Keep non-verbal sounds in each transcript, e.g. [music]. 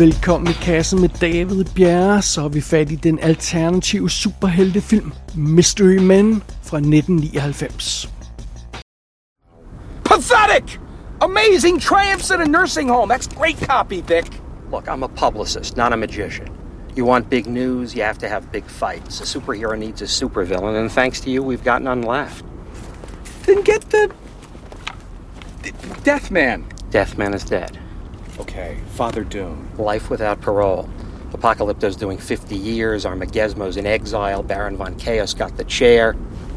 Velkommen i kassen med David Bjerre, så er vi fat i den alternative superheltefilm Mystery Men fra 1999. Pathetic! Amazing triumphs at a nursing home. That's great copy, Vic. Look, I'm a publicist, not a magician. You want big news, you have to have big fights. A superhero needs a supervillain, and thanks to you, we've got none left. Then get the. Deathman. Deathman is dead. Okay, Father Doom. Life without parole. Apocalypto's doing 50 years, Armagesmo's in exile, Baron von Chaos got the chair.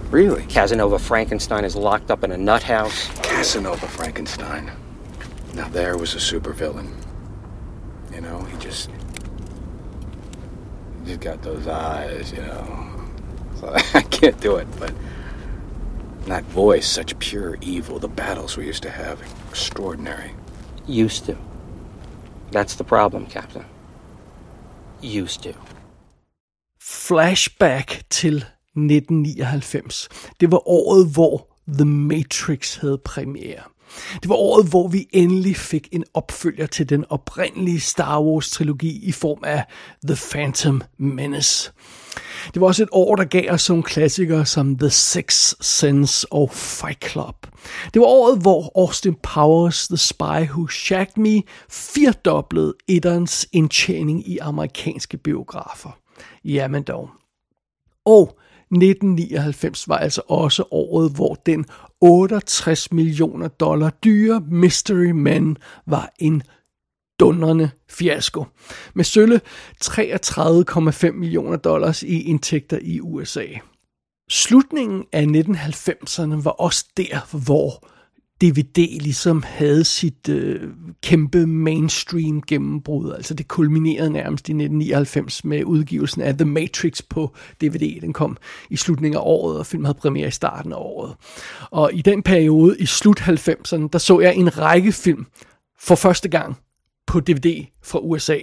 Really? Casanova Frankenstein is locked up in a nut house. Casanova Frankenstein. Now there was a supervillain. You know, he just. He just got those eyes, you know. So [laughs] I can't do it, but. That voice, such pure evil. The battles we used to have, extraordinary. Used to. That's the problem, Captain. Used to. Flashback til 1999. Det var året, hvor The Matrix havde premiere. Det var året, hvor vi endelig fik en opfølger til den oprindelige Star Wars-trilogi i form af The Phantom Menace. Det var også et år, der gav os nogle klassikere som The Sixth Sense og Fight Club. Det var året, hvor Austin Powers, The Spy Who Shagged Me, firdoblede etterens indtjening i amerikanske biografer. Jamen dog. Og 1999 var altså også året, hvor den 68 millioner dollar dyre Mystery Man var en dundrende fiasko. Med sølle 33,5 millioner dollars i indtægter i USA. Slutningen af 1990'erne var også der, hvor DVD ligesom havde sit øh, kæmpe mainstream gennembrud. Altså det kulminerede nærmest i 1999 med udgivelsen af The Matrix på DVD. Den kom i slutningen af året, og filmen havde premiere i starten af året. Og i den periode, i slut 90'erne, der så jeg en række film for første gang på DVD fra USA.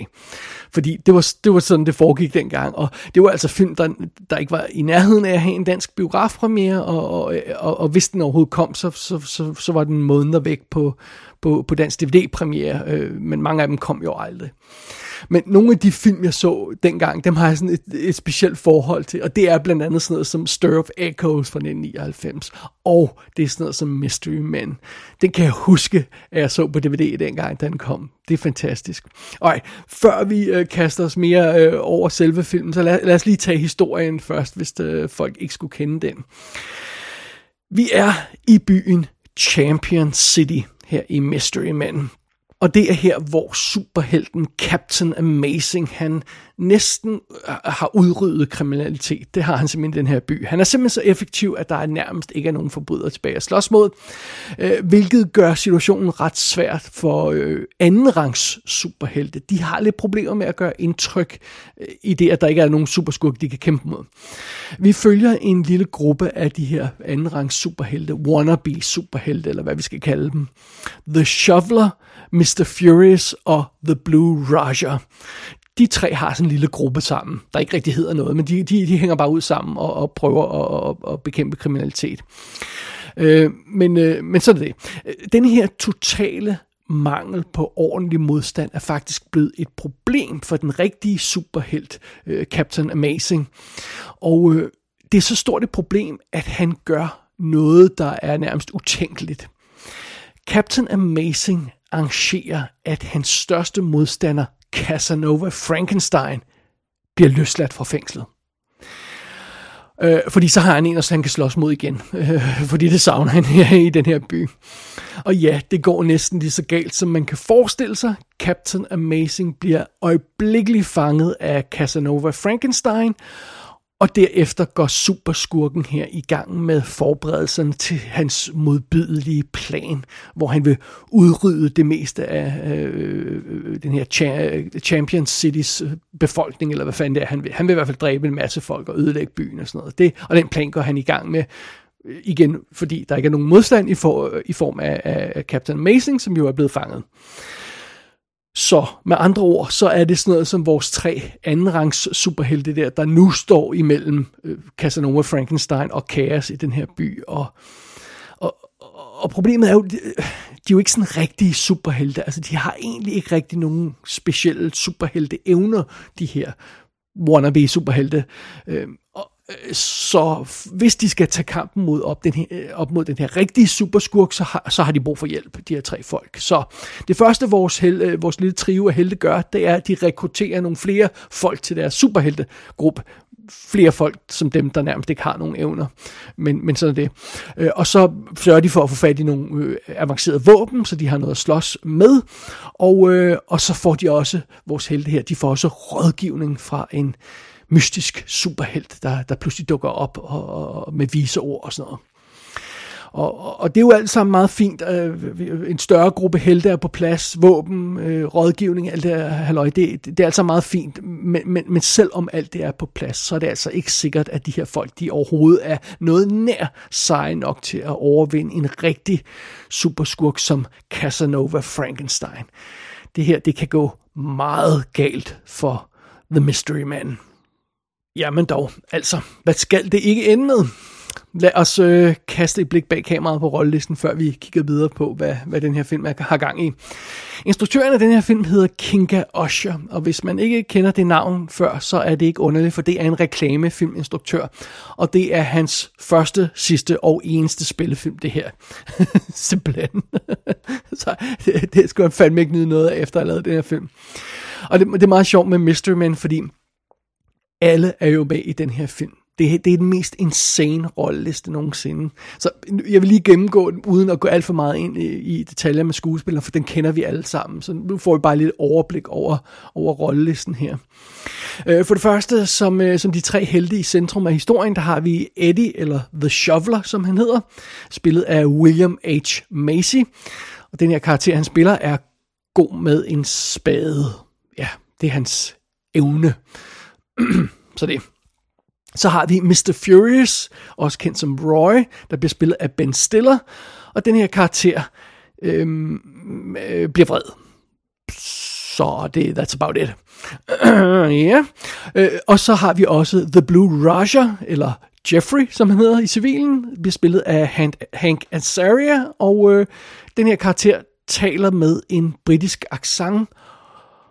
Fordi det var, det var sådan, det foregik dengang. Og det var altså film, der, der ikke var i nærheden af at have en dansk biografpremiere, og, og, og, og hvis den overhovedet kom, så, så, så, så var den måneder væk på, på, på dansk DVD-premiere, øh, men mange af dem kom jo aldrig. Men nogle af de film, jeg så dengang, dem har jeg sådan et, et specielt forhold til, og det er blandt andet sådan noget som Stir of Echoes fra 1999, og det er sådan noget som Mystery Men. Den kan jeg huske, at jeg så på DVD dengang, den kom. Det er fantastisk. Og før vi øh, kaster os mere øh, over selve filmen, så lad, lad os lige tage historien først, hvis øh, folk ikke skulle kende den. Vi er i byen Champion City her i Mystery Man. Og det er her, hvor superhelten Captain Amazing, han næsten øh, har udryddet kriminalitet. Det har han simpelthen i den her by. Han er simpelthen så effektiv, at der nærmest ikke er nogen forbrydere tilbage at slås mod, øh, hvilket gør situationen ret svært for øh, andenrangs superhelte. De har lidt problemer med at gøre indtryk øh, i det, at der ikke er nogen superskurk, de kan kæmpe mod. Vi følger en lille gruppe af de her andenrangs superhelte, wannabe superhelte, eller hvad vi skal kalde dem. The Shoveler, Mr. Furious og The Blue Raja. De tre har sådan en lille gruppe sammen, der ikke rigtig hedder noget, men de, de, de hænger bare ud sammen og, og prøver at, at, at bekæmpe kriminalitet. Øh, men, øh, men så er det det. Den her totale mangel på ordentlig modstand er faktisk blevet et problem for den rigtige superhelt, øh, Captain Amazing. Og øh, det er så stort et problem, at han gør noget, der er nærmest utænkeligt. Captain Amazing arrangerer, at hans største modstander, Casanova Frankenstein, bliver løsladt fra fængslet. Øh, fordi så har han en, så han kan slås mod igen. Øh, fordi det savner han her i den her by. Og ja, det går næsten lige så galt, som man kan forestille sig. Captain Amazing bliver øjeblikkeligt fanget af Casanova Frankenstein, og derefter går superskurken her i gang med forberedelserne til hans modbydelige plan, hvor han vil udrydde det meste af øh, øh den her cha- Champion Cities øh, befolkning, eller hvad fanden det er, han vil. Han vil i hvert fald dræbe en masse folk og ødelægge byen og sådan noget. Det, og den plan går han i gang med øh, igen, fordi der ikke er nogen modstand i, for, i form af, af Captain Amazing, som jo er blevet fanget. Så med andre ord, så er det sådan noget som vores tre andenrangs superhelte der, der nu står imellem øh, Casanova, Frankenstein og Kaos i den her by. Og, og, og problemet er jo, de er jo ikke sådan rigtige superhelte. Altså, de har egentlig ikke rigtig nogen specielle superhelte evner, de her wannabe superhelte. Øh, Øh, så hvis de skal tage kampen mod op, den her, øh, op mod den her rigtige superskurk, så har, så har de brug for hjælp, de her tre folk. Så det første, vores, hel, øh, vores lille trio af helte gør, det er, at de rekrutterer nogle flere folk til deres superheltegruppe flere folk som dem, der nærmest ikke har nogen evner. Men, men sådan er det. Og så sørger de for at få fat i nogle øh, avancerede våben, så de har noget at slås med. Og, øh, og så får de også, vores helte her, de får også rådgivning fra en mystisk superhelt, der, der pludselig dukker op og, og med vise ord og sådan noget. Og, og det er jo alt sammen meget fint. Øh, en større gruppe helte er på plads, våben, øh, rådgivning, alt det her halløj, det, det er altså meget fint. Men, men, men selvom alt det er på plads, så er det altså ikke sikkert, at de her folk, de overhovedet er noget nær seje nok til at overvinde en rigtig superskurk som Casanova Frankenstein. Det her, det kan gå meget galt for The Mystery Man. Jamen dog, altså, hvad skal det ikke ende med? Lad os øh, kaste et blik bag kameraet på rollelisten, før vi kigger videre på, hvad, hvad den her film er, har gang i. Instruktøren af den her film hedder Kinga Osher, og hvis man ikke kender det navn før, så er det ikke underligt, for det er en reklamefilminstruktør, og det er hans første, sidste og eneste spillefilm, det her. [laughs] Simpelthen. [laughs] så det, det skulle han fandme ikke nyde noget af, efter at have lavet den her film. Og det, det er meget sjovt med Mystery Man, fordi alle er jo med i den her film. Det, det er den mest insane rolleliste nogensinde. Så jeg vil lige gennemgå den, uden at gå alt for meget ind i, i detaljer med skuespillere, for den kender vi alle sammen. Så nu får vi bare lidt overblik over, over rollelisten her. Øh, for det første, som, øh, som de tre helte i centrum af historien, der har vi Eddie, eller The Shoveler, som han hedder, spillet af William H. Macy. Og den her karakter, han spiller, er god med en spade. Ja, det er hans evne. [clears throat] Så det. Så har vi Mr. Furious, også kendt som Roy, der bliver spillet af Ben Stiller. Og den her karakter øhm, øh, bliver vred. Så det, that's about it. [clears throat] ja. Øh, og så har vi også The Blue Raja, eller Jeffrey, som han hedder i civilen, bliver spillet af Hank, Hank Azaria, og øh, den her karakter taler med en britisk accent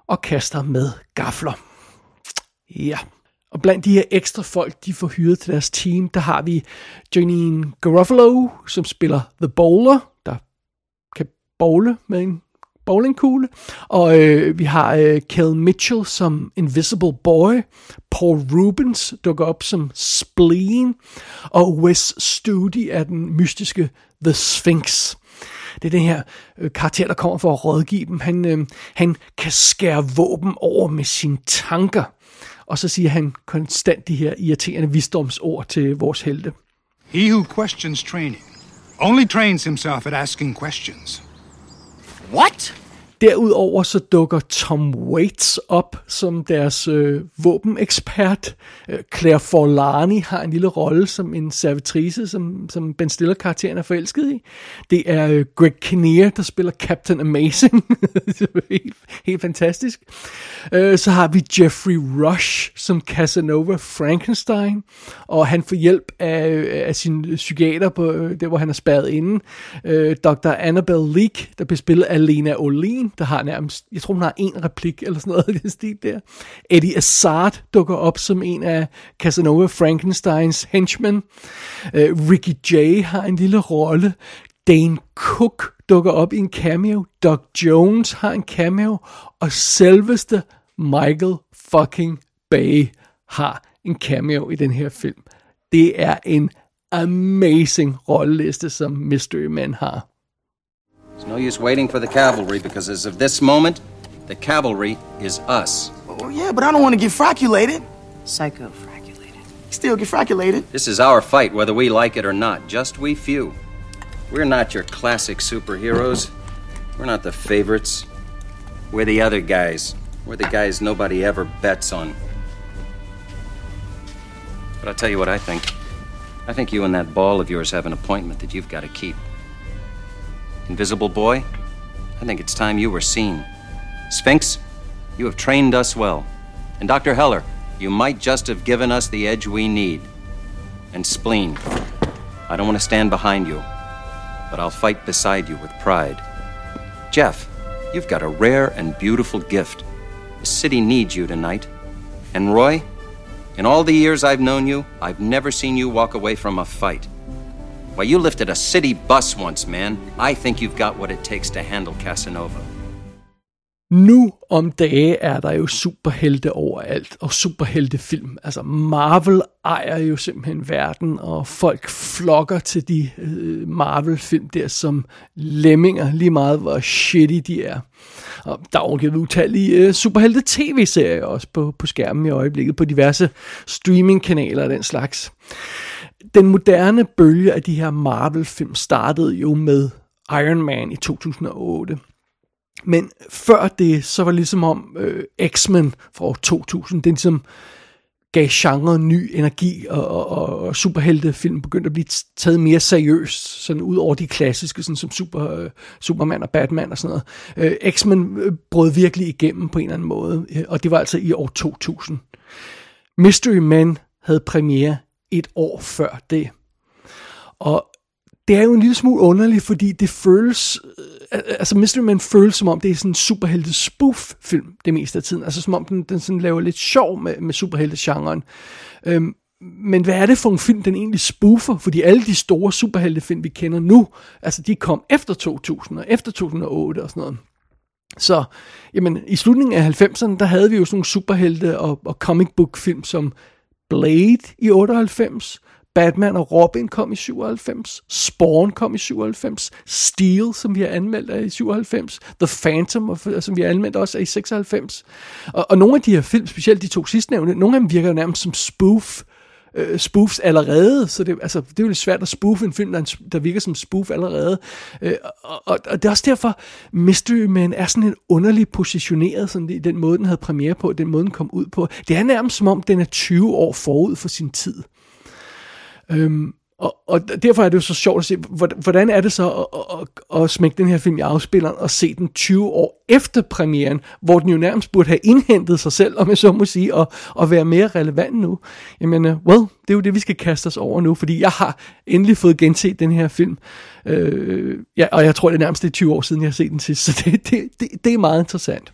og kaster med gafler. Ja. Og blandt de her ekstra folk, de får hyret til deres team, der har vi Janine Garofalo, som spiller The Bowler, der kan bowle med en bowlingkugle. Og øh, vi har øh, Kel Mitchell som Invisible Boy. Paul Rubens dukker op som Spleen. Og Wes Studi er den mystiske The Sphinx. Det er den her øh, karakter, der kommer for at rådgive dem. Han, øh, han kan skære våben over med sine tanker. Og så siger han konstant de her irriterende visdomsord til vores helte. He who questions training only trains himself at asking questions. What? Derudover så dukker Tom Waits op som deres øh, våbenekspert. Øh, Claire Forlani har en lille rolle som en servitrice, som, som Ben Stiller-karakteren er forelsket i. Det er øh, Greg Kinnear, der spiller Captain Amazing. [laughs] helt, helt fantastisk. Øh, så har vi Jeffrey Rush som Casanova Frankenstein, og han får hjælp af, af sin psykiater på øh, der, hvor han er spærret inde. Øh, Dr. Annabelle Leak, der bliver spillet af Lena Olin, der har nærmest, jeg tror hun har en replik eller sådan noget i den stil der. Eddie Assad dukker op som en af Casanova Frankensteins henchmen. Uh, Ricky Jay har en lille rolle. Dane Cook dukker op i en cameo. Doc Jones har en cameo. Og selveste Michael fucking Bay har en cameo i den her film. Det er en amazing rolleliste, som Mystery Man har. There's no use waiting for the cavalry because as of this moment, the cavalry is us. Oh, yeah, but I don't want to get fraculated. Psycho fraculated. Still get fraculated. This is our fight, whether we like it or not. Just we few. We're not your classic superheroes. We're not the favorites. We're the other guys. We're the guys nobody ever bets on. But I'll tell you what I think. I think you and that ball of yours have an appointment that you've got to keep. Invisible Boy, I think it's time you were seen. Sphinx, you have trained us well. And Dr. Heller, you might just have given us the edge we need. And Spleen, I don't want to stand behind you, but I'll fight beside you with pride. Jeff, you've got a rare and beautiful gift. The city needs you tonight. And Roy, in all the years I've known you, I've never seen you walk away from a fight. Why, you lifted a city bus once, man. I think you've got what it takes to handle Casanova. Nu om dage er der jo superhelte overalt, og superheltefilm. Altså Marvel ejer jo simpelthen verden, og folk flokker til de øh, Marvel-film der som lemminger, lige meget hvor shitty de er. Og der er overgivet utallige øh, superhelte tv-serier også på, på skærmen i øjeblikket, på diverse streamingkanaler og den slags. Den moderne bølge af de her Marvel-film startede jo med Iron Man i 2008. Men før det, så var det ligesom om øh, X-Men fra år 2000, den ligesom gav genren ny energi, og, og, og superheltefilm begyndte at blive taget mere seriøst, sådan ud over de klassiske, sådan som Super, øh, Superman og Batman og sådan noget. Øh, X-Men øh, brød virkelig igennem på en eller anden måde, øh, og det var altså i år 2000. Mystery Man havde premiere et år før det. Og det er jo en lille smule underligt, fordi det føles, øh, altså Mystery Man føles som om, det er sådan en superhelte spoof film det meste af tiden. Altså som om den, den sådan laver lidt sjov med, med superhelte-genren. Øhm, men hvad er det for en film, den egentlig spoofer? Fordi alle de store superheltefilm, vi kender nu, altså de kom efter 2000 og efter 2008 og sådan noget. Så jamen, i slutningen af 90'erne, der havde vi jo sådan nogle superhelte og, og comic book film som Blade i 98, Batman og Robin kom i 97, Spawn kom i 97, Steel, som vi har anmeldt, er i 97, The Phantom, øh, som vi har anmeldt også, er i 96. Og, og nogle af de her film, specielt de to sidstnævnte, nogle af dem virker nærmest som spoof, øh, spoofs allerede, så det, altså, det er jo lidt svært at spoofe en film, der, der virker som spoof allerede. Øh, og, og, og det er også derfor, Mystery Man er sådan en underlig positioneret, sådan i den måde, den havde premiere på, den måde, den kom ud på. Det er nærmest som om, den er 20 år forud for sin tid. Øhm, og, og derfor er det jo så sjovt at se, hvordan er det så at, at, at smække den her film i afspilleren og se den 20 år efter premieren, hvor den jo nærmest burde have indhentet sig selv, om jeg så må sige, og, og være mere relevant nu. Jamen, uh, well, det er jo det, vi skal kaste os over nu, fordi jeg har endelig fået genset den her film. Øh, ja, og jeg tror, det er nærmest det er 20 år siden, jeg har set den sidst, så det, det, det, det er meget interessant.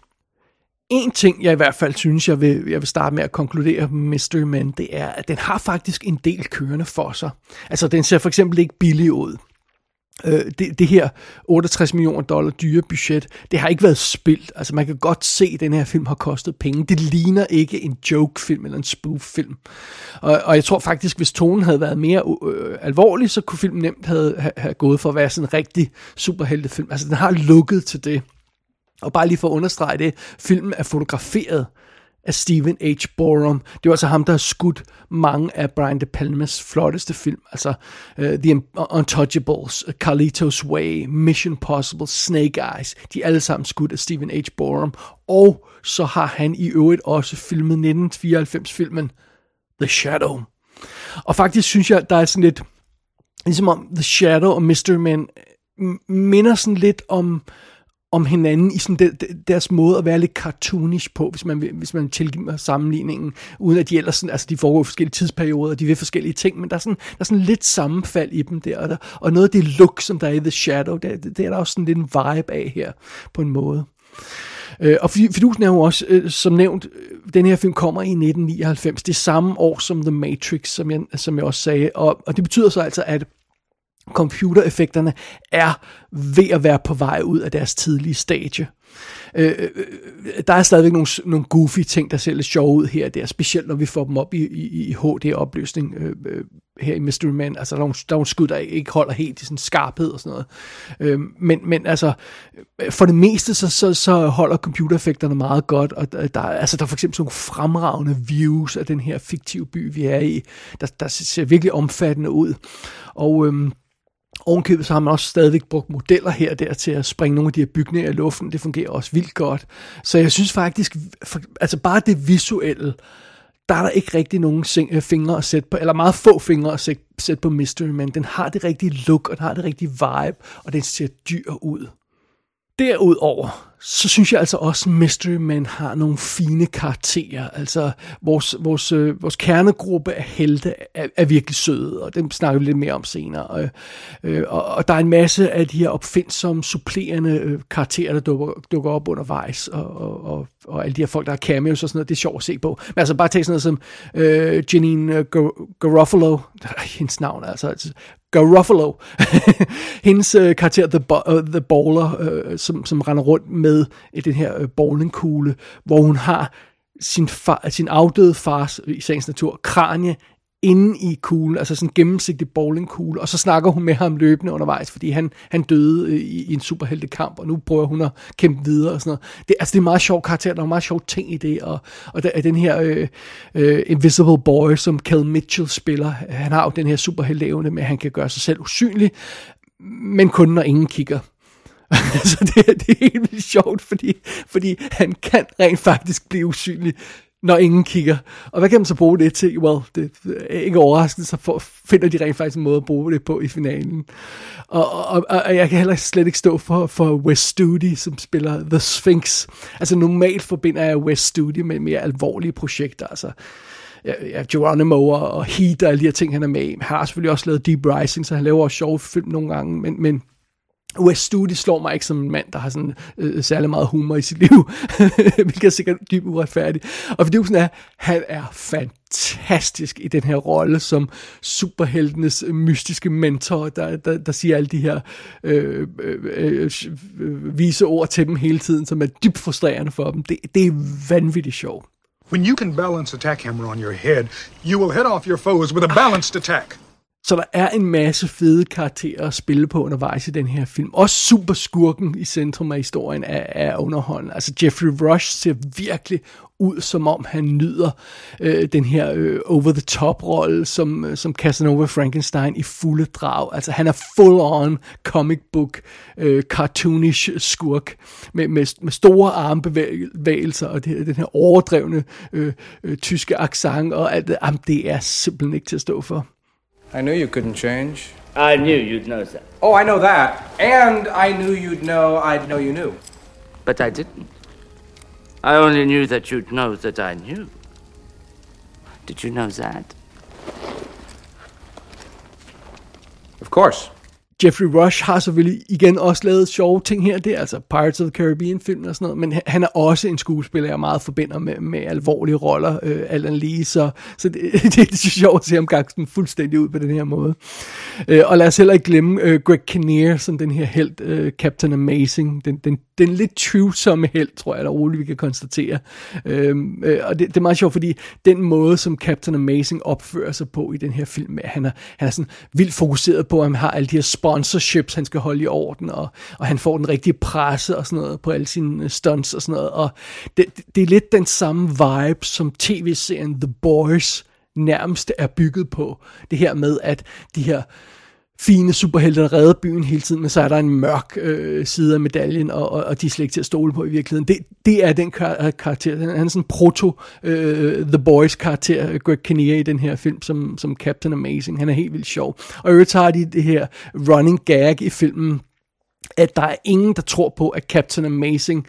En ting, jeg i hvert fald synes, jeg vil, jeg vil starte med at konkludere med Mystery Men, det er, at den har faktisk en del kørende for sig. Altså, den ser for eksempel ikke billig ud. Øh, det, det her 68 millioner dollar dyre budget, det har ikke været spildt. Altså, man kan godt se, at den her film har kostet penge. Det ligner ikke en joke-film eller en spoof-film. Og, og jeg tror faktisk, hvis tonen havde været mere øh, alvorlig, så kunne filmen nemt have, have, have gået for at være sådan en rigtig superheltefilm. Altså, den har lukket til det. Og bare lige for at understrege det, filmen er fotograferet af Stephen H. Borum. Det var altså ham, der har skudt mange af Brian De Palmas flotteste film. Altså uh, The Untouchables, øh, Carlitos Way, Mission Possible, Snake Eyes. De er alle sammen skudt af Stephen H. Borum. Og så har han i øvrigt også filmet 1994-filmen The Shadow. Og faktisk synes jeg, der er sådan lidt, ligesom om The Shadow og Mr. Man minder sådan lidt om om hinanden i sådan deres måde at være lidt cartoonish på, hvis man, hvis man tilgiver sammenligningen, uden at de ellers sådan, altså de foregår i forskellige tidsperioder, og de vil forskellige ting, men der er sådan, der er sådan lidt sammenfald i dem der, og, der, og noget af det look, som der er i The Shadow, det, det, det er der også sådan lidt en vibe af her, på en måde. Øh, og fidusen er jo også, øh, som nævnt, øh, den her film kommer i 1999, det samme år som The Matrix, som jeg, som jeg også sagde, og, og det betyder så altså, at computereffekterne er ved at være på vej ud af deres tidlige stadie. Øh, øh, øh der er stadigvæk nogle, nogle goofy ting, der ser lidt sjove ud her og der, specielt når vi får dem op i, i, i HD-opløsning øh, øh, her i Mystery Man. Altså, der er, nogle, der er nogle skud, der ikke holder helt i sådan skarphed og sådan noget. Øh, men, men altså, øh, for det meste, så, så, så holder computereffekterne meget godt, og der, der, altså, der er for eksempel sådan nogle fremragende views af den her fiktive by, vi er i, der, der ser virkelig omfattende ud. Og... Øh, Ovenkøbet så har man også stadigvæk brugt modeller her og der til at springe nogle af de her bygninger i luften. Det fungerer også vildt godt. Så jeg synes faktisk, for, altså bare det visuelle, der er der ikke rigtig nogen øh, fingre at sætte på, eller meget få fingre at sætte, på Mystery, men den har det rigtige look, og den har det rigtige vibe, og den ser dyr ud. Derudover, så synes jeg altså også, at Mystery Man har nogle fine karakterer. Altså, vores, vores, øh, vores kernegruppe af helte er, er virkelig søde, og dem snakker vi lidt mere om senere. Og, øh, og, og der er en masse af de her opfindsomme, supplerende øh, karakterer, der dukker, dukker op undervejs, og, og, og, og alle de her folk, der har cameos og sådan noget, det er sjovt at se på. Men altså, bare tag sådan noget som øh, Janine øh, Gar- Garofalo, [laughs] hendes navn er altså, altså Garofalo, [laughs] hendes øh, karakter The, Bo- uh, The Bowler, øh, som, som render rundt med øh, den her øh, bowlingkugle, hvor hun har sin, far, sin afdøde fars, i sagens natur, kranje inde i kuglen, altså sådan en gennemsigtig bowlingkugle, og så snakker hun med ham løbende undervejs, fordi han, han døde øh, i, i en superheltekamp, og nu prøver hun at kæmpe videre og sådan noget. Det, altså det er meget sjov karakter, der er meget sjov ting i det, og, og der er den her øh, øh, Invisible Boy, som Cal Mitchell spiller, han har jo den her superhelteevne med, at han kan gøre sig selv usynlig, men kun når ingen kigger. [laughs] så det, det er helt vildt sjovt, fordi, fordi han kan rent faktisk blive usynlig, når ingen kigger. Og hvad kan man så bruge det til? Well, det er ikke overraskende, så for, finder de rent faktisk en måde at bruge det på i finalen. Og, og, og jeg kan heller slet ikke stå for, for West Studi, som spiller The Sphinx. Altså normalt forbinder jeg West Studi med mere alvorlige projekter, altså ja, Geronimo og Heat og alle de her ting, han er med i. Han har selvfølgelig også lavet Deep Rising, så han laver også sjove film nogle gange, men, men Wes Studi slår mig ikke som en mand, der har sådan øh, særlig meget humor i sit liv, [laughs] hvilket er sikkert dybt uretfærdigt. Og fordi sådan er, han er fantastisk i den her rolle som superheltenes mystiske mentor, der, der, der siger alle de her øh, øh, øh, øh, vise ord til dem hele tiden, som er dybt frustrerende for dem. Det, det er vanvittigt sjovt. When you can balance attack hammer on your head, you will head off your foes with a balanced attack. Så der er en masse fede karakterer at spille på undervejs i den her film. Også super skurken i centrum af historien er, er underholdende. Altså Jeffrey Rush ser virkelig ud, som om han nyder øh, den her øh, over-the-top-rolle som, øh, som Casanova Frankenstein i fulde drag. Altså han er full-on comic book, øh, cartoonish skurk med, med, med store armbevægelser og det, den her overdrevne øh, øh, tyske accent og alt det. Jamen, det er simpelthen ikke til at stå for. I knew you couldn't change. I knew you'd know that. Oh, I know that. And I knew you'd know I'd know you knew. But I didn't. I only knew that you'd know that I knew. Did you know that? Of course. Jeffrey Rush har selvfølgelig igen også lavet sjove ting her. Det er altså Pirates of the Caribbean film og sådan noget, men han er også en skuespiller, jeg meget forbinder med, med alvorlige roller, øh, Alan Lee, så, så det, [laughs] det, det er sjovt at se ham gange fuldstændig ud på den her måde. Øh, og lad os heller ikke glemme øh, Greg Kinnear, som den her held, øh, Captain Amazing, den, den, den lidt tvivlsomme held, tror jeg, der roligt vi kan konstatere. Øhm, øh, og det, det er meget sjovt, fordi den måde, som Captain Amazing opfører sig på i den her film, han er, han er sådan vildt fokuseret på, at han har alle de her sponsorships, han skal holde i orden, og, og han får den rigtige presse og sådan noget på alle sine øh, stunts og sådan noget. Og det, det er lidt den samme vibe, som tv-serien The Boys nærmest er bygget på. Det her med, at de her fine superhelte, der redder byen hele tiden, men så er der en mørk øh, side af medaljen, og, og, og de er slet ikke til at stole på i virkeligheden. Det, det er den kar- karakter, han er sådan en proto øh, The Boys karakter, Greg Kinnear i den her film, som, som Captain Amazing. Han er helt vildt sjov. Og i øvrigt har de det her running gag i filmen, at der er ingen, der tror på, at Captain Amazing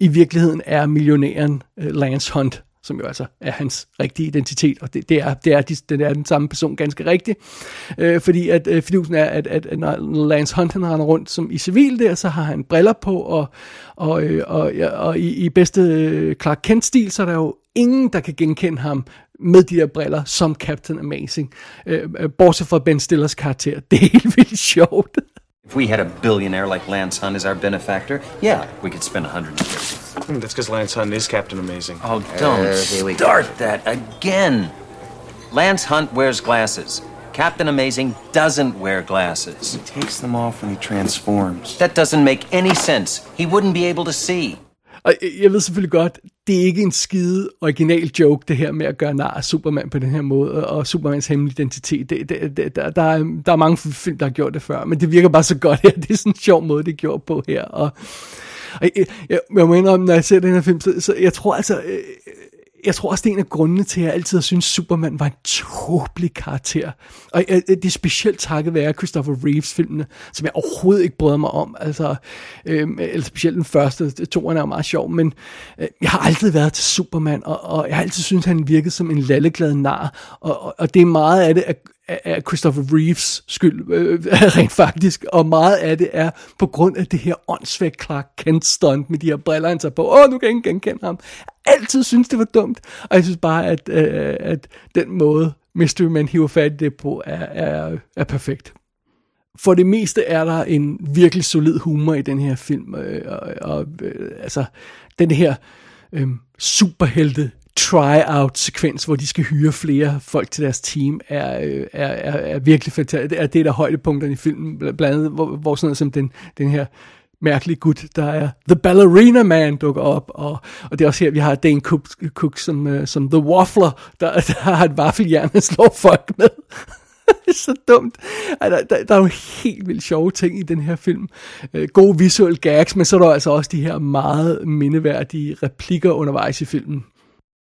i virkeligheden er millionæren øh, Lance Hunt som jo altså er hans rigtige identitet, og det, det, er, det, er, de, den er den samme person ganske rigtigt, øh, fordi at øh, fidusen er, at, at, at når Lance Hunt han render rundt som i civil der, så har han briller på, og, og, øh, og, og, og i, i bedste øh, Clark Kent-stil, så er der jo ingen, der kan genkende ham med de der briller som Captain Amazing, øh, øh bortset fra Ben Stillers karakter. [laughs] Det er helt vildt sjovt. If we had a billionaire like Lance Hunt as our benefactor, yeah, we could spend 150. Hmm, that's because Lance Hunt is Captain Amazing. Oh, don't Uh, here we go. start that again. Lance Hunt wears glasses. Captain Amazing doesn't wear glasses. He takes them off when he transforms. That doesn't make any sense. He wouldn't be able to see. Og jeg ved selvfølgelig godt, det er ikke en skide original joke, det her med at gøre nar af Superman på den her måde, og Supermans hemmelige identitet. Det, det, det, der, der, er, der er mange film, der har gjort det før, men det virker bare så godt her. [laughs] Det er sådan en sjov måde, det er gjort på her. Og, og jeg, jeg, jeg må indrømme, når jeg ser den her film, så, så jeg tror altså... Øh, jeg tror også, det er en af grundene til, at jeg altid har syntes, Superman var en tåbelig karakter. Og øh, øh, det er specielt takket være Christopher Reeves-filmene, som jeg overhovedet ikke bryder mig om. Altså, øh, eller specielt den første, toerne er meget sjov, men øh, jeg har aldrig været til Superman, og, og jeg har altid syntes, han virkede som en lalleglad nar. Og, og, og det er meget af det, at af Christopher Reeves skyld, øh, [laughs] rent faktisk, og meget af det er på grund af det her åndssvagt Clark Kent stunt med de her briller, han tager på. Åh, nu kan jeg ikke genkende ham. Altid synes, det var dumt, og jeg synes bare, at, øh, at den måde, Mystery Man hiver fat i det på, er, er, er perfekt. For det meste er der en virkelig solid humor i den her film, øh, og, og øh, altså, den her øh, superhelte try-out-sekvens, hvor de skal hyre flere folk til deres team, er, øh, er, er, er virkelig fantastisk. Det er det, der højdepunkter højdepunkterne i filmen, blandt andet, hvor, hvor sådan noget som den, den her mærkelig gut, der er The Ballerina Man, dukker op, og, og det er også her, vi har Dane Cook, Cook som, uh, som The Waffler, der, [laughs] der har et vaffeljern, han slår folk med. [laughs] det er så dumt. Der, der, der er jo helt vildt sjove ting i den her film. Øh, gode visuelle gags, men så er der altså også de her meget mindeværdige replikker undervejs i filmen.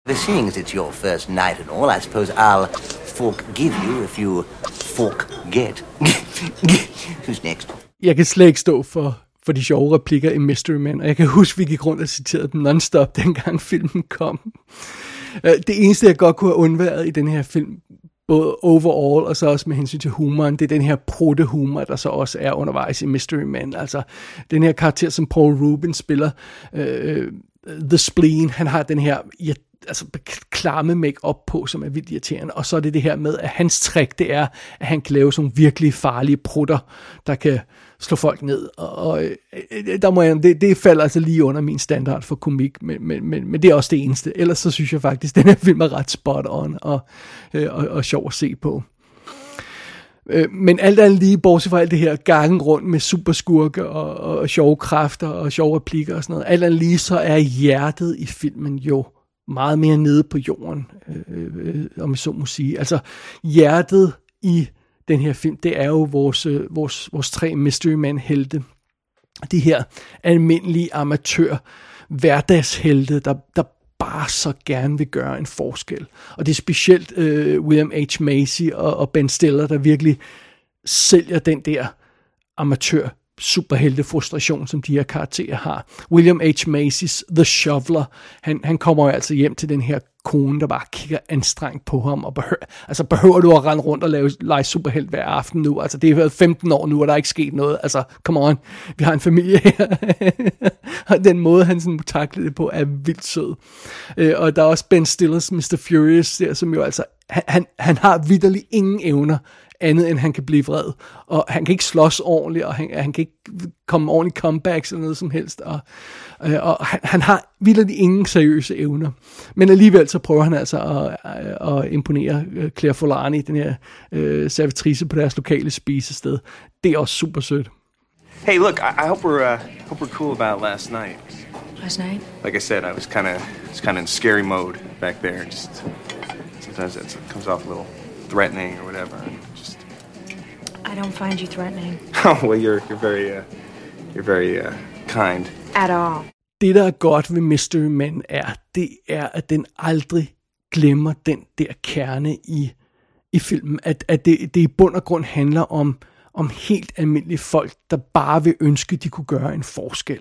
The seeing as it's your first night and all, I suppose I'll forgive you if you forget. [laughs] Who's next? Jeg kan slet ikke stå for, for de sjove replikker i Mystery Man, og jeg kan huske, at vi gik rundt og citerede dem non-stop, [laughs] dengang filmen kom. Øh, det eneste, jeg godt kunne have undværet i den her film, både overall og så også med hensyn til humoren, det er den her prote humor, der så også er undervejs i Mystery Man. Altså, den her karakter, som Paul Rubin spiller, øh, øh, The Spleen, han har den her altså, klamme make op på, som er vildt irriterende. Og så er det det her med, at hans trick, det er, at han kan lave sådan virkelig farlige prutter, der kan slå folk ned. Og, og øh, der må jeg, det, det falder altså lige under min standard for komik, men, men, men, men det er også det eneste. Ellers så synes jeg faktisk, at [laughs] den her film er ret spot on og, og, og, og sjov at se på. Øh, men alt andet lige, bortset fra alt det her gangen rundt med superskurke og, og, og sjove kræfter og sjove replikker og sådan noget, alt andet lige, så er hjertet i filmen jo meget mere nede på jorden, øh, øh, om jeg så må sige. Altså hjertet i den her film, det er jo vores, øh, vores, vores tre Mystery Man helte. De her almindelige amatør hverdagshelte, der, der bare så gerne vil gøre en forskel. Og det er specielt øh, William H. Macy og, og Ben Stiller, der virkelig sælger den der amatør superhelte frustration, som de her karakterer har. William H. Macy's The Shoveler, han, han kommer jo altså hjem til den her kone, der bare kigger anstrengt på ham, og behøver, altså behøver du at rende rundt og lave, lege superhelt hver aften nu? Altså det er været 15 år nu, og der er ikke sket noget. Altså, come on, vi har en familie her. [laughs] og den måde, han sådan taklede det på, er vildt sød. Øh, og der er også Ben Stillers Mr. Furious, der, som jo altså, han, han, han har vidderlig ingen evner andet end han kan blive vred. Og han kan ikke slås ordentligt, og han, han kan ikke komme ordentligt comebacks eller noget som helst. Og, øh, og han, han har vildt ingen seriøse evner. Men alligevel så prøver han altså at, at, at imponere øh, Claire Forlani, den her øh, servitrice på deres lokale spisested. Det er også super sødt. Hey, look, I, I hope we're uh, hope we're cool about last night. Last night? Like I said, I was kind of was kind of in scary mode back there. Just sometimes it comes off a little threatening or whatever. I don't find you threatening. [laughs] Oh, well, you're, you're very, uh, you're very uh, kind. At all. Det, der er godt ved Mystery Man, er, det er, at den aldrig glemmer den der kerne i, i filmen. At, at det, det i bund og grund handler om, om helt almindelige folk, der bare vil ønske, de kunne gøre en forskel.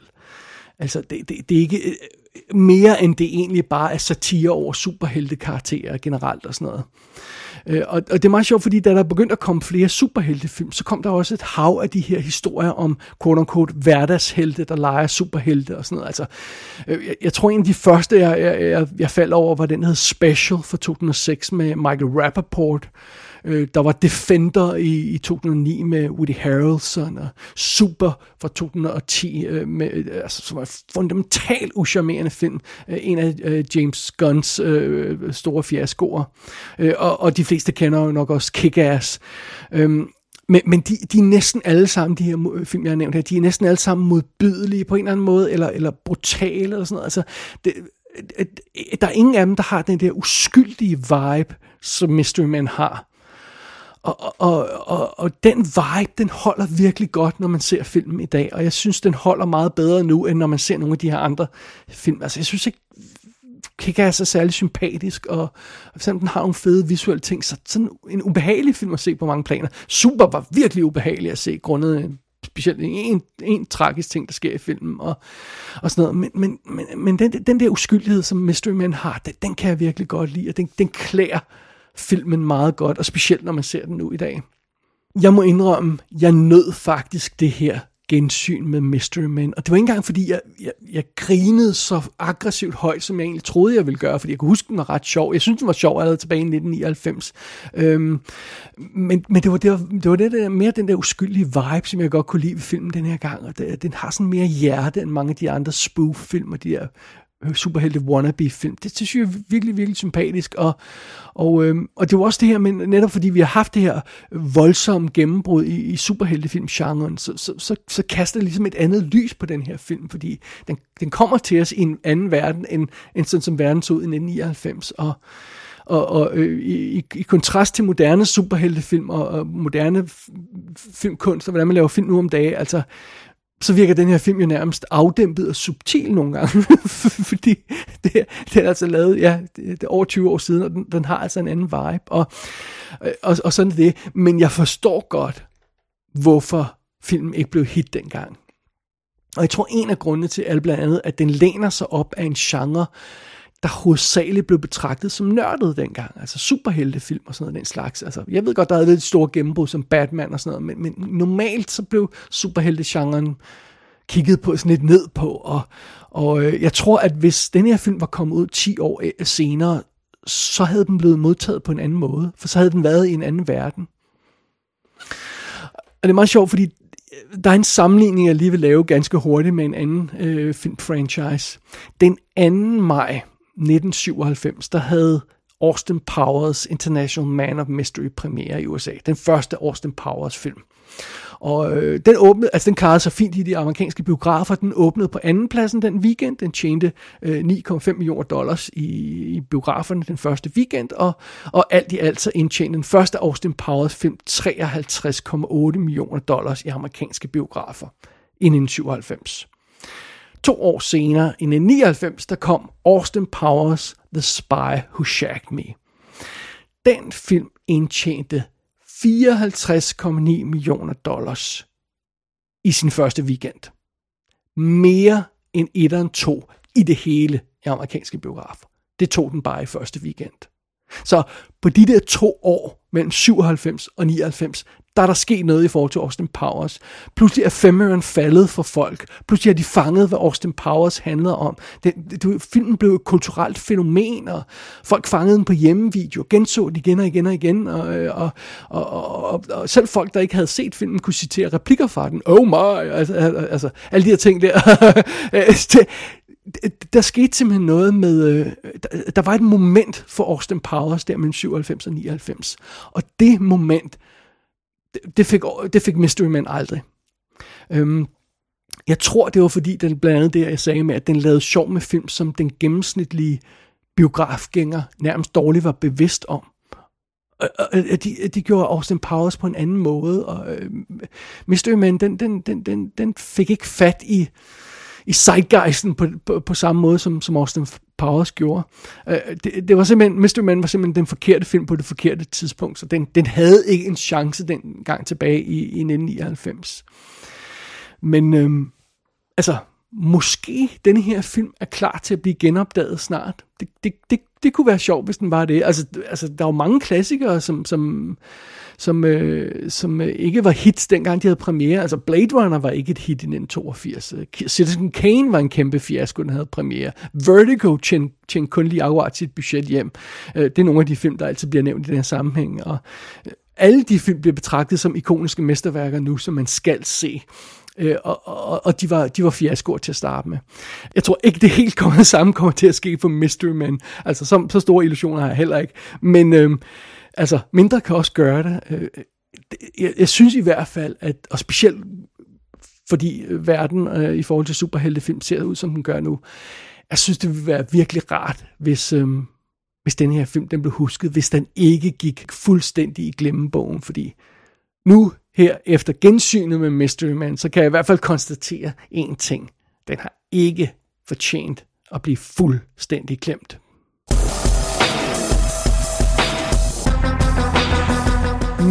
Altså, det, det, det er ikke øh, mere end det egentlig bare er satire over superheltekarakterer generelt og sådan noget. Øh, og, og det er meget sjovt, fordi da der begyndte at komme flere superheltefilm, så kom der også et hav af de her historier om quote-unquote hverdagshelte, der leger superhelte og sådan noget. Altså, øh, jeg, jeg tror en af de første, jeg, jeg, jeg, jeg faldt over, var den, der hed Special fra 2006 med Michael Rappaport, Øh, der var Defender i, i 2009 med Woody Harrelson, og Super fra 2010, øh, med, øh, altså, som var en fundamentalt uscharmerende film. Øh, en af øh, James Gunns øh, store fiaskoer. Øh, og, og de fleste kender jo nok også Kick-Ass. Øh, men, men de, de er næsten alle sammen, de her øh, film, jeg har nævnt her, de er næsten alle sammen modbydelige på en eller anden måde, eller, eller brutale, eller sådan noget. Altså, det, øh, der er ingen af dem, der har den der uskyldige vibe, som Mystery Man har. Og, og, og, og den vibe, den holder virkelig godt, når man ser filmen i dag. Og jeg synes, den holder meget bedre nu, end når man ser nogle af de her andre film. Altså, jeg synes ikke, Kick-Ass er særlig sympatisk, og selvom den har nogle fede visuelle ting, så sådan en ubehagelig film at se på mange planer. Super var virkelig ubehagelig at se, grundet en specielt en, en tragisk ting, der sker i filmen, og, og sådan noget. Men, men, men, men den, den der uskyldighed, som Mystery Man har, den, den kan jeg virkelig godt lide, og den, den klæder filmen meget godt, og specielt når man ser den nu i dag. Jeg må indrømme, jeg nød faktisk det her gensyn med Mystery Men. Og det var ikke engang, fordi jeg, jeg, jeg grinede så aggressivt højt, som jeg egentlig troede, jeg ville gøre, fordi jeg kunne huske, den var ret sjov. Jeg synes, den var sjov allerede tilbage i 1999. Øhm, men men det, var, det, var, det var det der, mere den der uskyldige vibe, som jeg godt kunne lide ved filmen den her gang. Og det, den har sådan mere hjerte end mange af de andre spoof-film og de der superhelte wannabe-film. Det, det synes jeg er virkelig, virkelig sympatisk. Og, og, øhm, og det var også det her, men netop fordi vi har haft det her voldsomme gennembrud i, i superheltefilm-genren, så, så, så, så kaster det ligesom et andet lys på den her film, fordi den, den kommer til os i en anden verden, end, end sådan som verden så ud i 1999. Og, og, og øh, i, i kontrast til moderne superheltefilm og, og moderne filmkunst, og hvordan man laver film nu om dagen, altså så virker den her film jo nærmest afdæmpet og subtil nogle gange, [laughs] fordi det, det er altså lavet, ja, det, det er over 20 år siden, og den, den har altså en anden vibe, og, og, og sådan er det. Men jeg forstår godt, hvorfor filmen ikke blev hit dengang. Og jeg tror, en af grundene til alt blandt andet, at den læner sig op af en genre, der hovedsageligt blev betragtet som nørdet dengang. Altså superheltefilm og sådan noget den slags. Altså, jeg ved godt, der er lidt store gennembrud som Batman og sådan noget, men, men normalt så blev superheltegenren kigget på sådan lidt ned på. Og, og øh, jeg tror, at hvis den her film var kommet ud 10 år øh, senere, så havde den blevet modtaget på en anden måde, for så havde den været i en anden verden. Og det er meget sjovt, fordi øh, der er en sammenligning, jeg lige vil lave ganske hurtigt med en anden øh, film-franchise. Den 2. maj 1997, der havde Austin Powers International Man of Mystery premiere i USA. Den første Austin Powers film. Og øh, den åbnede, altså den klarede sig fint i de amerikanske biografer. Den åbnede på anden pladsen den weekend. Den tjente øh, 9,5 millioner dollars i, i biograferne den første weekend. Og, og alt i alt så indtjente den første Austin Powers film 53,8 millioner dollars i amerikanske biografer i 1997. To år senere, i 1999, der kom Austin Powers The Spy Who Shagged Me. Den film indtjente 54,9 millioner dollars i sin første weekend. Mere end 1 2 i det hele i amerikanske biografer. Det tog den bare i første weekend. Så på de der to år, mellem 97 og 99, der er der sket noget i forhold til Austin Powers. Pludselig er femmeren faldet for folk. Pludselig har de fanget, hvad Austin Powers handlede om. Det, det, filmen blev et kulturelt fænomen, og folk fangede den på hjemmevideo, genså den igen og igen og igen, og, øh, og, og, og, og, og selv folk, der ikke havde set filmen, kunne citere replikker fra den. Oh my! Altså, altså alle de her ting der. [laughs] Øh, der skete simpelthen noget med, øh, der, der var et moment for Austin Powers der mellem 97 og 99. Og det moment, det fik, det fik Mystery Man aldrig. Øhm, jeg tror, det var fordi, den blandt andet det, jeg sagde med, at den lavede sjov med film, som den gennemsnitlige biografgænger nærmest dårligt var bevidst om. Og, og, og de, de gjorde Austin Powers på en anden måde, og øh, Mystery Man, den, den, den, den, den fik ikke fat i, i zeitgeisten på, på, på samme måde, som, som Austin Powers gjorde. Uh, det, det var simpelthen, Mr. Man var simpelthen den forkerte film på det forkerte tidspunkt, så den, den havde ikke en chance den gang tilbage i, i 1999. Men øhm, altså, måske denne her film er klar til at blive genopdaget snart. Det, det, det, det kunne være sjovt, hvis den var det. Altså, altså der er jo mange klassikere, som, som, som, øh, som øh, ikke var hits dengang de havde premiere. Altså Blade Runner var ikke et hit i 1982. Øh, Citizen Kane var en kæmpe fiasko, den havde premiere. Vertigo tjente, tjente kun lige akkurat sit budget hjem. Øh, det er nogle af de film, der altid bliver nævnt i den her sammenhæng. Og øh, alle de film bliver betragtet som ikoniske mesterværker nu, som man skal se. Øh, og, og, og de var, de var fiaskoer til at starte med. Jeg tror ikke, det helt kommer det [laughs] samme kommer til at ske for Mystery Man. Altså, så, så store illusioner har jeg heller ikke. Men øh, altså, mindre kan også gøre det. Øh, jeg, jeg synes i hvert fald, at, og specielt fordi øh, verden øh, i forhold til superheltefilm ser ud, som den gør nu, jeg synes, det ville være virkelig rart, hvis, øh, hvis den her film den blev husket, hvis den ikke gik fuldstændig i glemmebogen, fordi nu her efter gensynet med Mystery Man, så kan jeg i hvert fald konstatere én ting. Den har ikke fortjent at blive fuldstændig klemt.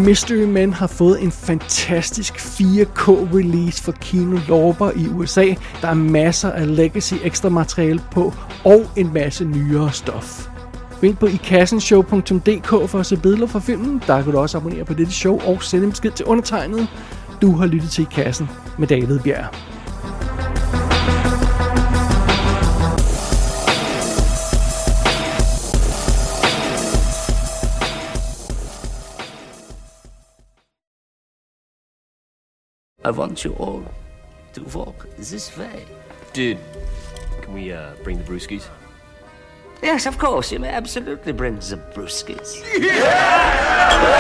Mystery Man har fået en fantastisk 4K-release for Kino Lorber i USA. Der er masser af legacy ekstra materiale på, og en masse nyere stof. Gå ind på ikassenshow.dk for at se billeder fra filmen. Der kan du også abonnere på dette show og sende en besked til undertegnet. Du har lyttet til I Kassen med David Bjerg. I want you all to walk this way. Dude, can we uh, bring the brewskis? Yes, of course. You may absolutely bring the brewskis. Yeah!